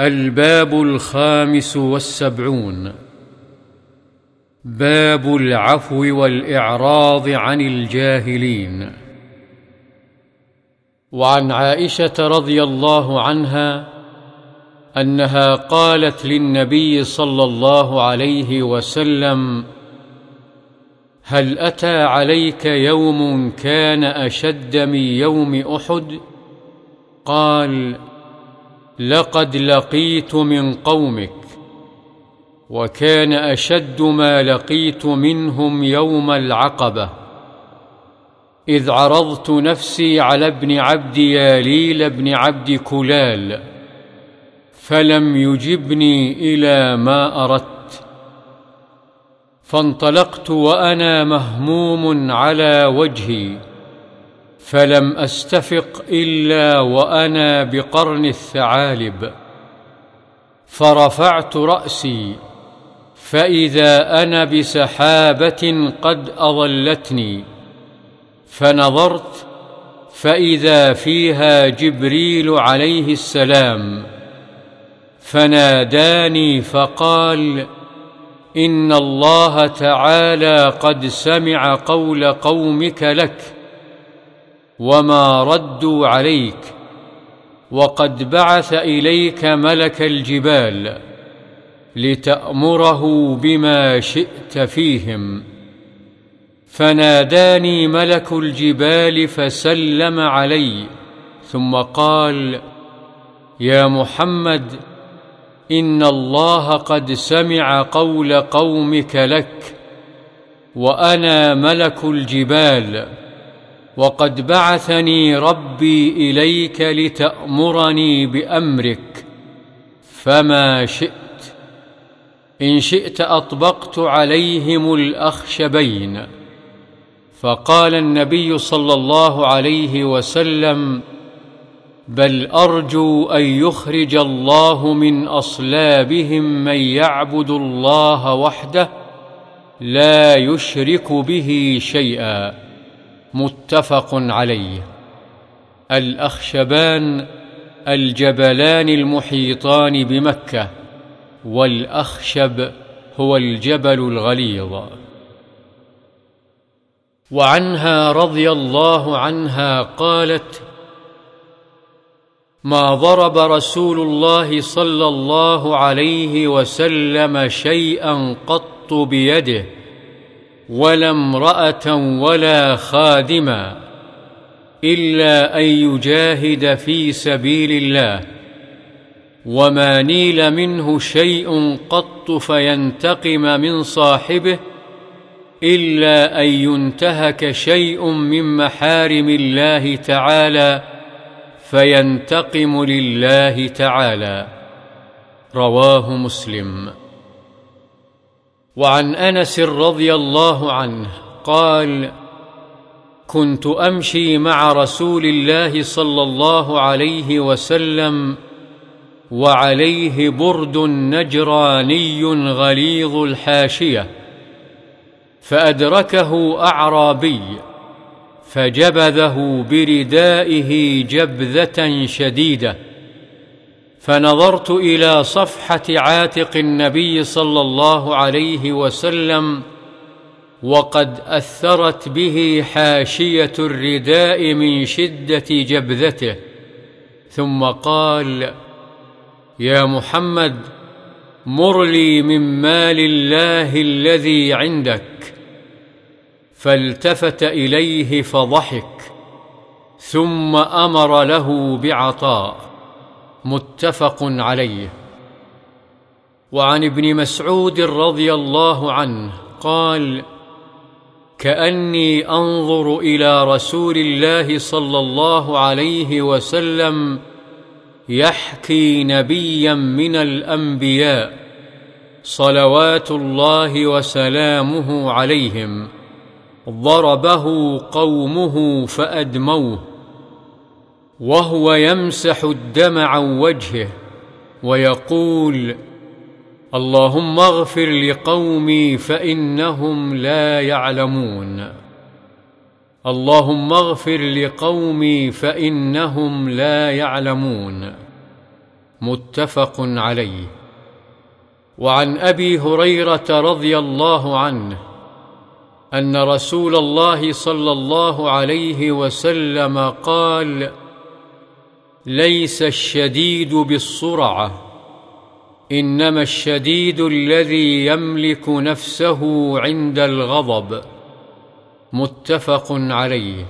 الباب الخامس والسبعون. باب العفو والإعراض عن الجاهلين. وعن عائشة رضي الله عنها أنها قالت للنبي صلى الله عليه وسلم هل أتى عليك يوم كان أشد من يوم أحد؟ قال لقد لقيت من قومك وكان أشد ما لقيت منهم يوم العقبة إذ عرضت نفسي على ابن عبد ياليل بن عبد كلال فلم يجبني إلى ما أردت فانطلقت وأنا مهموم على وجهي. فلم أستفق إلا وأنا بقرن الثعالب. فرفعت رأسي فإذا أنا بسحابة قد أظلتني. فنظرت فإذا فيها جبريل عليه السلام. فناداني فقال إن الله تعالى قد سمع قول قومك لك. وما ردوا عليك وقد بعث اليك ملك الجبال لتامره بما شئت فيهم. فناداني ملك الجبال فسلم علي ثم قال يا محمد ان الله قد سمع قول قومك لك وأنا ملك الجبال. وقد بعثني ربي إليك لتأمرني بأمرك فما شئت. إن شئت أطبقت عليهم الأخشبين. فقال النبي صلى الله عليه وسلم بل أرجو أن يخرج الله من أصلابهم من يعبد الله وحده لا يشرك به شيئا. متفق عليه. الأخشبان الجبلان المحيطان بمكة والأخشب هو الجبل الغليظ. وعنها رضي الله عنها قالت ما ضرب رسول الله صلى الله عليه وسلم شيئا قط بيده ولا امرأة ولا خادما إلا أن يجاهد في سبيل الله وما نيل منه شيء قط فينتقم من صاحبه إلا أن ينتهك شيء من محارم الله تعالى فينتقم لله تعالى. رواه مسلم. وعن أنس رضي الله عنه قال كنت أمشي مع رسول الله صلى الله عليه وسلم وعليه برد نجراني غليظ الحاشية فأدركه أعرابي فجبذه بردائه جبذة شديدة فنظرت إلى صفحة عاتق النبي صلى الله عليه وسلم وقد أثرت به حاشية الرداء من شدة جبذته ثم قال يا محمد مر لي من مال الله الذي عندك فالتفت إليه فضحك ثم أمر له بعطاء. متفق عليه. وعن ابن مسعود رضي الله عنه قال كأني أنظر إلى رسول الله صلى الله عليه وسلم يحكي نبيا من الأنبياء صلوات الله وسلامه عليهم ضربه قومه فأدموه. وهو يمسح الدم عن وجهه ويقول اللهم اغفر لقومي فإنهم لا يعلمون. اللهم اغفر لقومي فإنهم لا يعلمون. متفق عليه. وعن أبي هريرة رضي الله عنه أن رسول الله صلى الله عليه وسلم قال ليس الشديد بالصرعه إنما الشديد الذي يملك نفسه عند الغضب. متفق عليه.